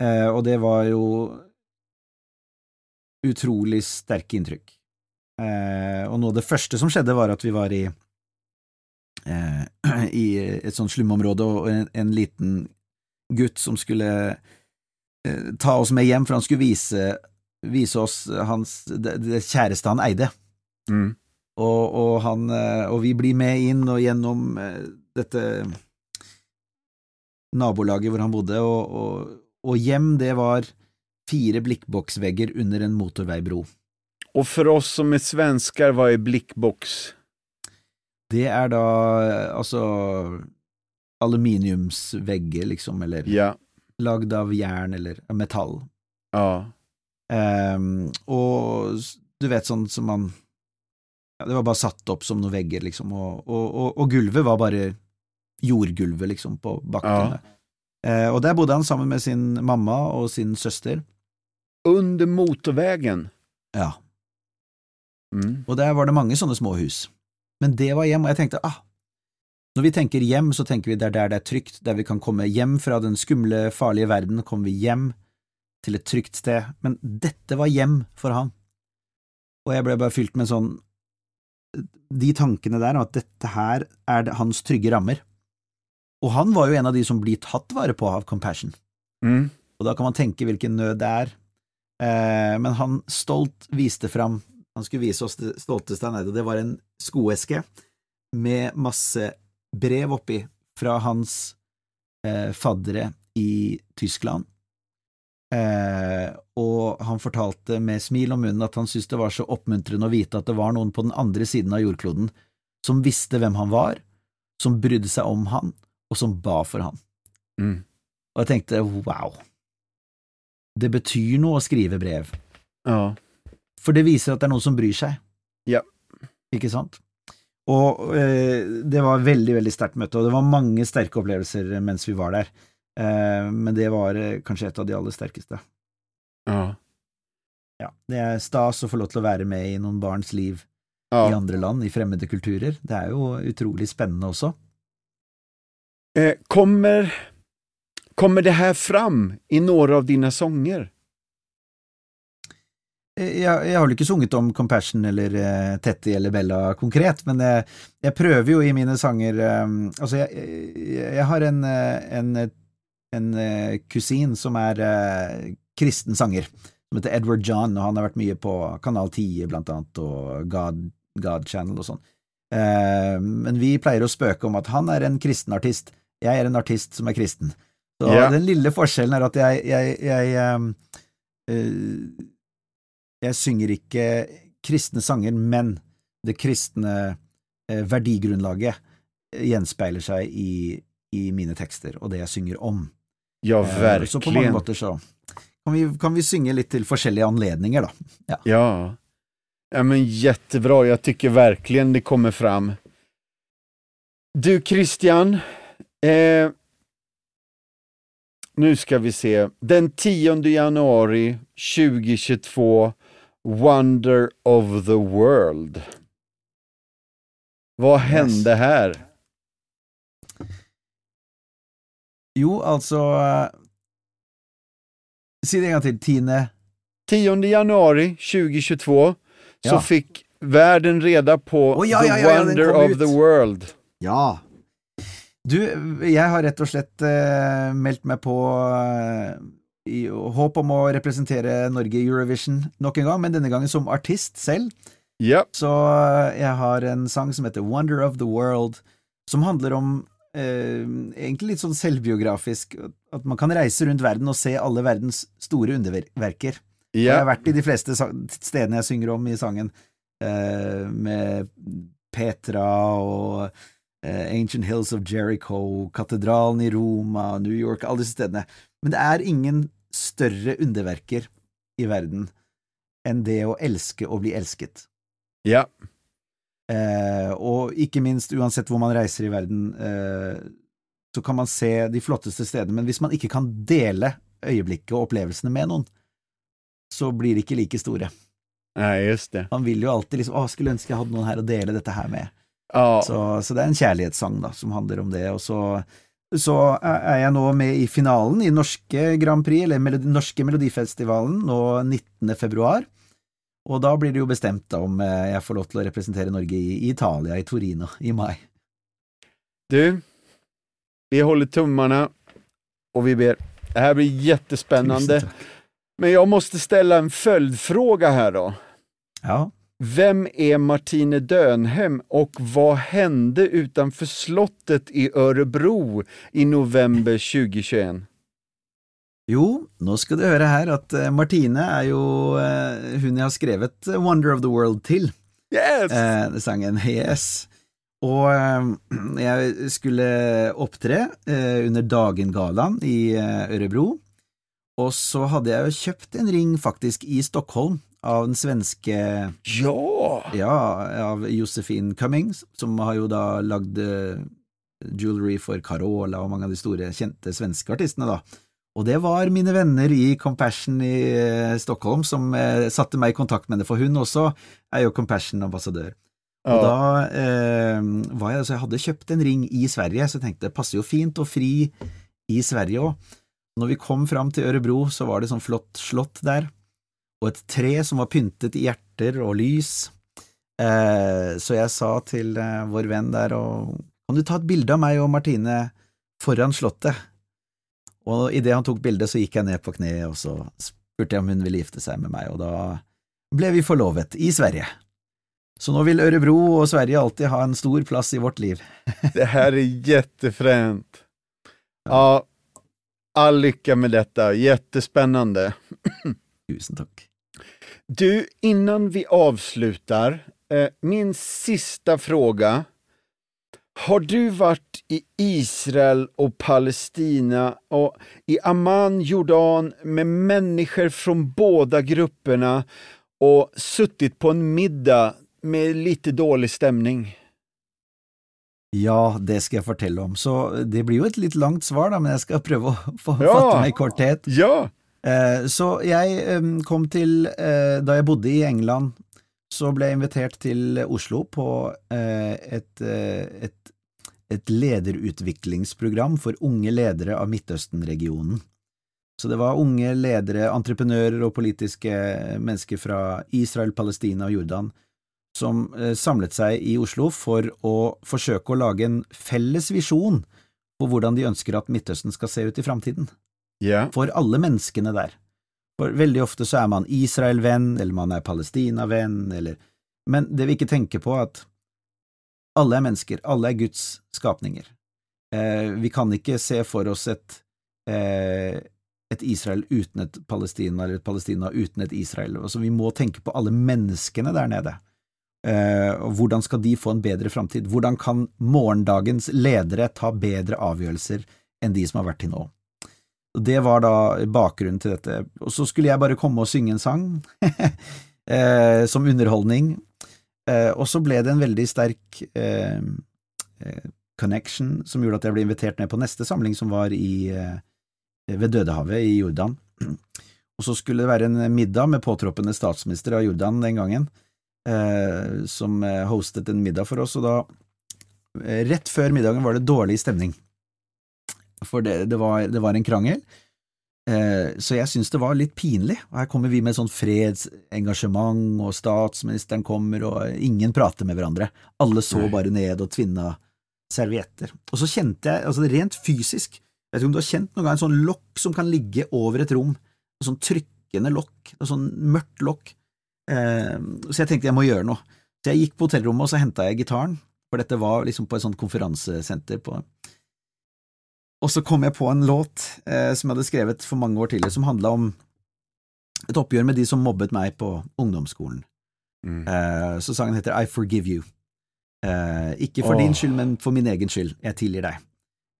Eh, og det var jo utrolig sterke inntrykk. Eh, og noe av det første som skjedde, var at vi var i eh, i et sånt slumområde, og en, en liten gutt som skulle eh, ta oss med hjem, for han skulle vise, vise oss hans, det, det kjæreste han eide. Mm. Og, og, han, eh, og vi blir med inn og gjennom eh, dette nabolaget hvor han bodde, og, og, hjem, det var fire blikkboksvegger under en motorveibro. Og for oss som er svensker, hva er blikkboks? Det er da eh, altså aluminiumsvegger, liksom, eller Ja, lagd av jern eller metall. ja, Um, og du vet sånn som man ja, Det var bare satt opp som noen vegger, liksom, og, og, og, og gulvet var bare jordgulvet, liksom, på bakken. Ja. Eh, og der bodde han sammen med sin mamma og sin søster, under motorveien? Ja. Mm. Og der var det mange sånne små hus. Men det var hjem, og jeg tenkte ah, når vi tenker hjem, så tenker vi det er der det er trygt, der vi kan komme hjem fra den skumle, farlige verden, kommer vi hjem til et trygt sted, men dette var hjem for han. Og jeg ble bare fylt med sånn de tankene der, at dette her er hans trygge rammer. Og han var jo en av de som blir tatt vare på av Compassion. Mm. Og da kan man tenke hvilken nød det er. Eh, men han stolt viste fram Han skulle vise oss det stolteste han eide, og det var en skoeske med masse brev oppi fra hans eh, faddere i Tyskland. Eh, og han fortalte med smil om munnen at han syntes det var så oppmuntrende å vite at det var noen på den andre siden av jordkloden som visste hvem han var, som brydde seg om han, og som ba for han. Mm. Og jeg tenkte wow, det betyr noe å skrive brev, Ja. for det viser at det er noen som bryr seg. Ja. Ikke sant? Og eh, det var veldig, veldig sterkt møte, og det var mange sterke opplevelser mens vi var der. Eh, men det var eh, kanskje et av de aller sterkeste. Ja. Ja, det er stas å få lov til å være med i noen barns liv i andre land, i fremmede kulturer. Det er jo utrolig spennende også. Eh, kommer, kommer det her fram i noen av dine sånger? Eh, Jeg, jeg har vel ikke sunget om Compassion eller uh, Tetty eller Bella konkret, men jeg, jeg prøver jo i mine sanger um, Altså, jeg, jeg, har en, eh, en, en eh, kusin som er uh, kristen sanger, som heter Edward John, og han har vært mye på Kanal 10 blant annet, og God, God Channel og sånn. Uh, men vi pleier å spøke om at han er en kristen artist, jeg er en artist som er kristen. Så yeah. den lille forskjellen er at jeg, jeg, eh, eh, jeg synger ikke kristne sanger, men det kristne eh, verdigrunnlaget gjenspeiler seg i, i mine tekster og det jeg synger om. Ja, verkelig. Så på mange måter så kan vi, kan vi synge litt til forskjellige anledninger, da. Ja. ja, men jättebra. Jeg tycker virkelig det kommer fram. Du Christian, eh, nu ska vi se. Den 10 januari 2022, Wonder of the World. Vad hände här? Jo, altså eh, Si det en gang til. Tine 10 januari 2022 så fikk fick världen reda på oh, ja, The ja, ja, ja, Wonder of ut. the World. Ja. Du, jeg har rett og slett eh, meldt meg på eh, i håp om å representere Norge i Eurovision nok en gang, men denne gangen som artist selv. Yep. Så eh, jeg har en sang som heter Wonder of the World, som handler om eh, egentlig litt sånn selvbiografisk, at man kan reise rundt verden og se alle verdens store underverker. Yep. jeg har vært i de fleste stedene jeg synger om i sangen, eh, med Petra og eh, Ancient Hills of Jericho, katedralen i Roma, New York, alle disse stedene. Men det er ingen større underverker i verden enn det å elske og bli elsket. ja, Eh, og ikke minst, uansett hvor man reiser i verden, eh, så kan man se de flotteste stedene, men hvis man ikke kan dele øyeblikket og opplevelsene med noen, så blir de ikke like store. Nei, just det. Man vil jo alltid liksom, å, skulle ønske jeg hadde noen her å dele dette her med. Ah. Så, så det er en kjærlighetssang da, som handler om det, og så, så er jeg nå med i finalen i norske Grand Prix, eller Melodi, norske Melodifestivalen, nå 19. februar. Og da blir det jo bestemt om eh, jeg får lov til å representere Norge i, Italia, i Torino, i mai. du, vi holder tummarna og vi ber. Det her blir jättespännande. Men jeg måste ställa en följdfråga her då. Ja. Vem är Martine Dönhem och vad hände utanför slottet i Örebro i november 2021? Jo, nå skal du høre her at eh, Martine er jo eh, hun jeg har skrevet eh, Wonder of the World til. Yes! eh, sangen Yes. Og eh, jeg skulle opptre eh, under Dagen-gallaen i Ørebro, og så hadde jeg jo kjøpt en ring faktisk i Stockholm av den svenske Ja! Ja, av Josefin Cummings, som har jo da lagd eh, jewelry for Carola og mange av de store, kjente svenske artistene, da. Og det var mine venner i Compassion i eh, Stockholm som eh, satte meg i kontakt med henne, for hun også er jo Compassion-ambassadør. Og da eh, var jeg, så jeg hadde kjøpt en ring i Sverige, så jeg tenkte det passer jo fint og fri i Sverige òg. Når vi kom fram til Ørebro, så var det sånn flott slott der, og et tre som var pyntet i hjerter og lys. Eh, så jeg sa til eh, vår venn der, og, kan du ta et bilde av meg og Martine foran slottet? Og idet han tok bildet, så gikk jeg ned på kne, og så spurte jeg om hun ville gifte seg med meg, og da ble vi forlovet, i Sverige. Så nå vil Ørebro og Sverige alltid ha en stor plass i vårt liv. det her er jättefränt. Ja, all lykke med dette. jättespännande. Tusen takk. Du, innan vi avslutar, eh, min sista fråga. Har du varit i Israel och Palestina och i Amman, Jordan med människor från båda grupperna och suttit på en middag med lite dårlig stemning? Ja, det skal jeg fortelle om. Så det blir jo et litt langt svar, da, men jeg skal prøve å få Ja. fatte meg i korthet. Ja! Eh, så jeg kom til eh, Da jeg bodde i England, så ble jeg invitert til Oslo på eh, et, et, et lederutviklingsprogram for unge ledere av Midtøsten-regionen. Så det var unge ledere, entreprenører og politiske mennesker fra Israel, Palestina og Jordan som samlet seg i Oslo for å forsøke å lage en felles visjon på hvordan de ønsker at Midtøsten skal se ut i framtiden Ja. for alle menneskene der. For veldig ofte så er man Israel-venn, eller man er Palestina-venn, eller Men det vi ikke tenker på, er at alle er mennesker, alle er Guds skapninger. Eh, vi kan ikke se for oss et, eh, et Israel uten et Palestina, eller et Palestina uten et Israel. Altså, vi må tenke på alle menneskene der nede. Eh, og hvordan skal de få en bedre framtid? Hvordan kan morgendagens ledere ta bedre avgjørelser enn de som har vært til nå? Det var da bakgrunnen til dette. Og så skulle jeg bare komme og synge en sang, eh, som underholdning. Eh, og så ble det en veldig sterk eh, eh, connection som gjorde at jeg ble invitert ned på neste samling, som var i, eh, ved Dødehavet i Jordan. Og så skulle det være en middag med påtroppende statsminister av Jordan den gangen, eh, som hostet en middag for oss, og da, rett før middagen, var det dårlig stemning for det, det, var, det var en krangel. Eh, så jeg syns det var litt pinlig. Og her kommer vi med sånn fredsengasjement, og statsministeren kommer, og ingen prater med hverandre. Alle så bare ned og tvinna servietter. Og så kjente jeg, altså rent fysisk, jeg vet ikke om du har kjent noen gang en sånn lokk som kan ligge over et rom, en sånn trykkende lokk, en sånn mørkt lokk. Eh, så jeg tenkte jeg må gjøre noe. Så jeg gikk på hotellrommet, og så henta jeg gitaren, for dette var liksom på et sånt konferansesenter på og så kom jeg på en låt eh, som jeg hadde skrevet for mange år tidligere, som handla om et oppgjør med de som mobbet meg på ungdomsskolen. Mm. Eh, så sangen heter I Forgive You. Eh, ikke for oh. din skyld, men for min egen skyld. Jeg tilgir deg.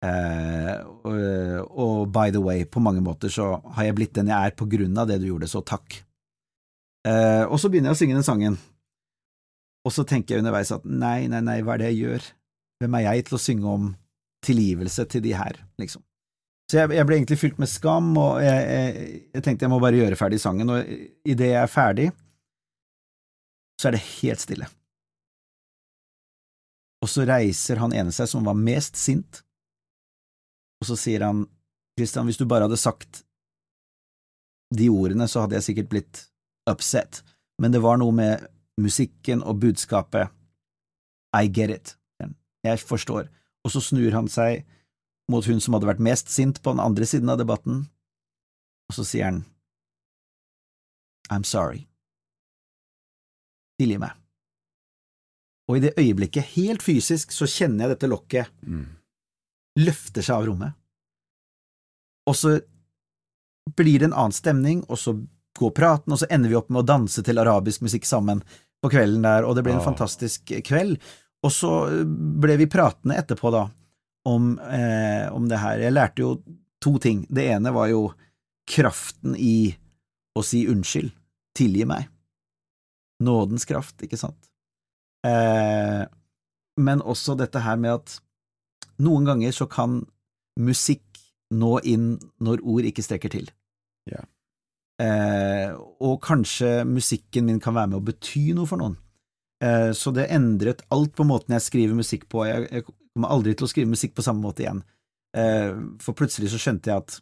Eh, og, og by the way, på mange måter så har jeg blitt den jeg er på grunn av det du gjorde, så takk. Eh, og så begynner jeg å synge den sangen, og så tenker jeg underveis at nei, nei, nei, hva er det jeg gjør? Hvem er jeg til å synge om tilgivelse til de her, liksom? Så jeg, jeg ble egentlig fylt med skam, og jeg, jeg, jeg tenkte jeg må bare gjøre ferdig sangen, og idet jeg er ferdig, så er det helt stille. Og så reiser han ene seg som var mest sint, og så sier han, Christian, hvis du bare hadde sagt de ordene, så hadde jeg sikkert blitt upset, men det var noe med musikken og budskapet. I get it. Jeg forstår. Og så snur han seg mot hun som hadde vært mest sint på den andre siden av debatten, og så sier han I'm sorry. Tilgi meg. Og i det øyeblikket, helt fysisk, så kjenner jeg dette lokket Mm. løfter seg av rommet. Og så blir det en annen stemning, og så går praten, og så ender vi opp med å danse til arabisk musikk sammen på kvelden der, og det blir en oh. fantastisk kveld. Og så ble vi pratende etterpå, da, om, eh, om det her. Jeg lærte jo to ting. Det ene var jo kraften i å si unnskyld, tilgi meg. Nådens kraft, ikke sant? Eh, men også dette her med at noen ganger så kan musikk nå inn når ord ikke strekker til. Ja. Eh, og kanskje musikken min kan være med å bety noe for noen. Eh, så det endret alt på måten jeg skriver musikk på. Jeg, kommer aldri til å skrive musikk på samme måte igjen. Eh, for plutselig så skjønte jeg at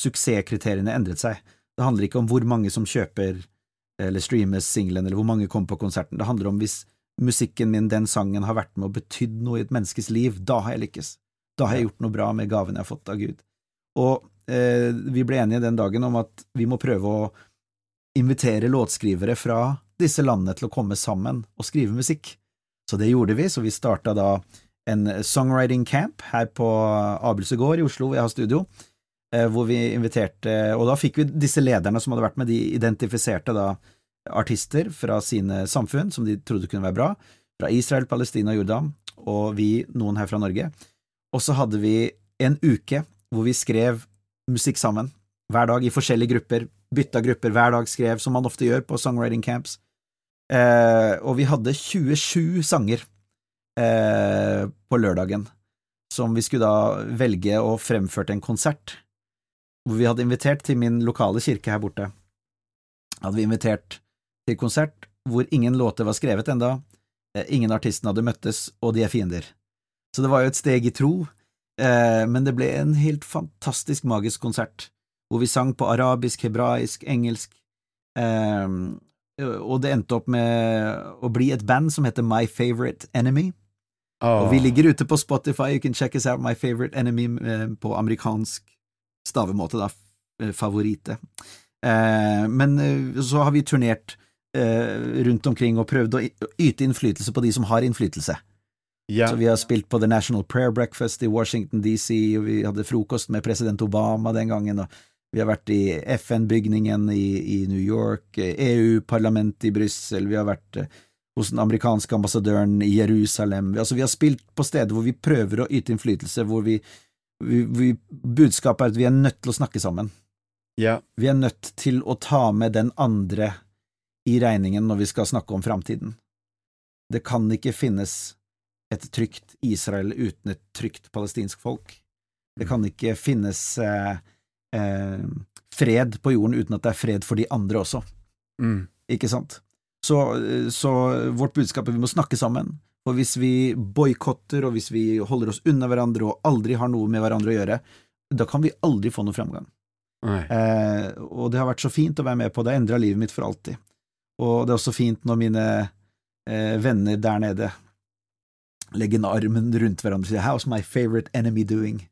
suksesskriteriene endret seg. Det handler ikke om hvor mange som kjøper eller streamer singelen, eller hvor mange kommer på konserten. Det handler om hvis musikken min, den sangen, har vært med og betydd noe i et menneskes liv, da har jeg lykkes. Da har jeg gjort noe bra med gaven jeg har fått av Gud. Og eh, vi ble enige den dagen om at vi må prøve å invitere låtskrivere fra disse landene til å komme sammen og skrive musikk. Så det gjorde vi, så vi starta da en songwriting camp her på Abelsø gård i Oslo, hvor jeg har studio, eh, hvor vi inviterte Og da fikk vi disse lederne som hadde vært med, de identifiserte da artister fra sine samfunn som de trodde kunne være bra, fra Israel, Palestina Jordan, og vi, noen her fra Norge. Og så hadde vi en uke hvor vi skrev musikk sammen, hver dag i forskjellige grupper, bytta grupper hver dag, skrev, som man ofte gjør på songwriting camps. Eh, og vi hadde 27 sanger eh, på lørdagen, som vi skulle da velge og fremførte en konsert, hvor vi hadde invitert til min lokale kirke her borte. Hadde vi invitert til konsert hvor ingen låter var skrevet enda, eh, ingen artistene hadde møttes, og de er fiender. Så det var jo et steg i tro, eh, men det ble en helt fantastisk magisk konsert, hvor vi sang på arabisk, hebraisk, engelsk, eh, og det endte opp med å bli et band som heter My Favorite Enemy. Oh. Og vi ligger ute på Spotify, you can check us out, My Favorite Enemy, på amerikansk stavemåte, da, favorite. Men så har vi turnert rundt omkring og prøvd å yte innflytelse på de som har innflytelse. Yeah. Så vi har spilt på The National Prayer Breakfast i Washington DC, og vi hadde frokost med president Obama den gangen, og vi har vært i FN-bygningen i, i, New York, EU-parlamentet i Brussel, vi har vært hos den amerikanske ambassadøren i Jerusalem. Vi, altså, vi har spilt på steder hvor vi prøver å yte innflytelse, hvor vi, vi, vi Budskapet er at vi er nødt til å snakke sammen. Ja. Vi er nødt til å ta med den andre i regningen når vi skal snakke om framtiden. Det kan ikke finnes et trygt Israel uten et trygt palestinsk folk. Det kan ikke finnes eh, eh, fred på jorden uten at det er fred for de andre også. Mm. Ikke sant? Så, så, vårt budskap er vi må snakke sammen. Og hvis vi boikotter, og hvis vi holder oss unna hverandre og aldri har noe med hverandre å gjøre, da kan vi aldri få noe framgang. Eh, og det har vært så fint å være med på, det har endra livet mitt for alltid. Og det er også fint når mine eh, venner der nede legger armen rundt hverandre og sier How's my favorite enemy doing?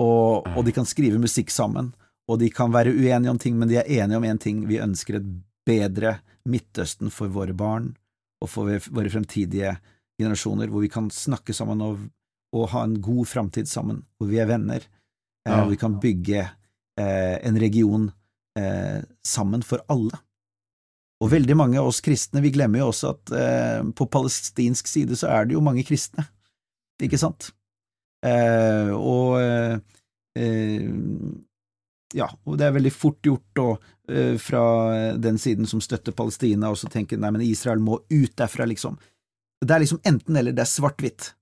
Og, og, de kan skrive musikk sammen, og de kan være uenige om ting, men de er enige om én ting, vi ønsker et bedre Midtøsten for våre barn og for våre fremtidige generasjoner, hvor vi kan snakke sammen og, og ha en god framtid sammen, hvor vi er venner, ja. hvor vi kan bygge eh, en region eh, sammen for alle. Og veldig mange av oss kristne, vi glemmer jo også at eh, på palestinsk side så er det jo mange kristne, ikke sant? Eh, og eh, ja, og det er veldig fort gjort da, eh, fra den siden som støtter Palestina, og så tenker nei, men Israel må ut derfra, liksom. Det er liksom enten eller, det er svart-hvitt.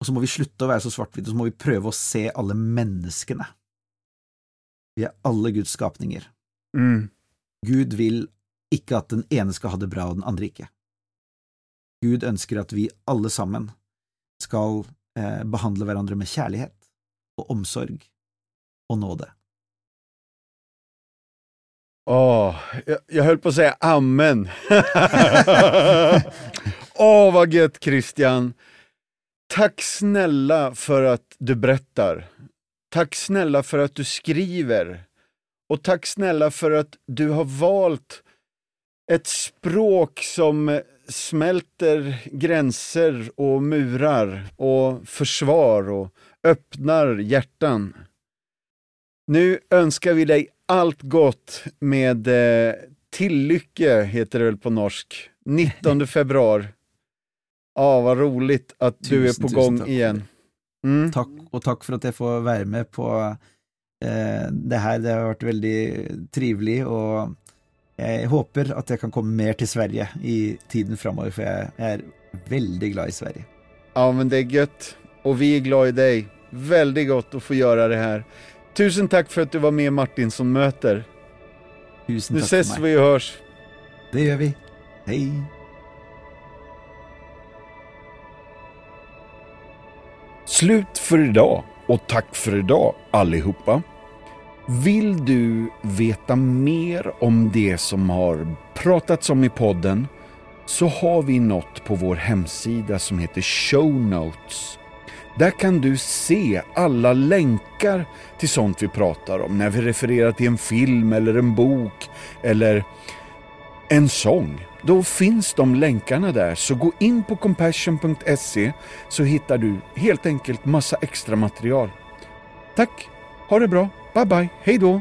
Og så må vi slutte å være så svart-hvitt, og så må vi prøve å se alle menneskene. Vi er alle Guds skapninger. Mm. Gud vil ikke at den ene skal ha det bra og den andre ikke. Gud ønsker at vi alle sammen skal eh, behandle hverandre med kjærlighet og omsorg og nåde. Åh, jeg, jeg höll på å si amen. Åh, vad gött Christian. Tack snälla för att du berättar. Tack snälla för att du skriver. Och tack snälla för att du har valt ett språk som smälter gränser och murar och försvar och öppnar hjärtan. Nu önskar vi deg alt godt med eh, Tillykke, heter det vel på norsk, 19 februar. Ja, ah, rolig at du Tusen, er på gang igjen. Mm. Takk, og takk for at jeg får være med på eh, det her. Det har vært veldig trivelig, og jeg håper at jeg kan komme mer til Sverige i tiden framover, for jeg er veldig glad i Sverige. Ja, men det er godt. Og vi er glad i deg. Veldig godt å få gjøre det her. Tusen takk for at du var med Martin som møter. Tusen Nu takk for ses vi og høres. Det gjør vi. Hei. Slut for i dag, og takk for i dag, allihopa. Vill du veta mer om det som har pratats om i podden så har vi något på vår hemsida som heter Show Notes. Där kan du se alla länkar till sånt vi pratar om när vi refererar till en film eller en bok eller en sång. Då finns de länkarna där, så gå in på compassion.se så hittar du helt enkelt massa extra material. Tack, ha det bra, Bye bye. Hei då.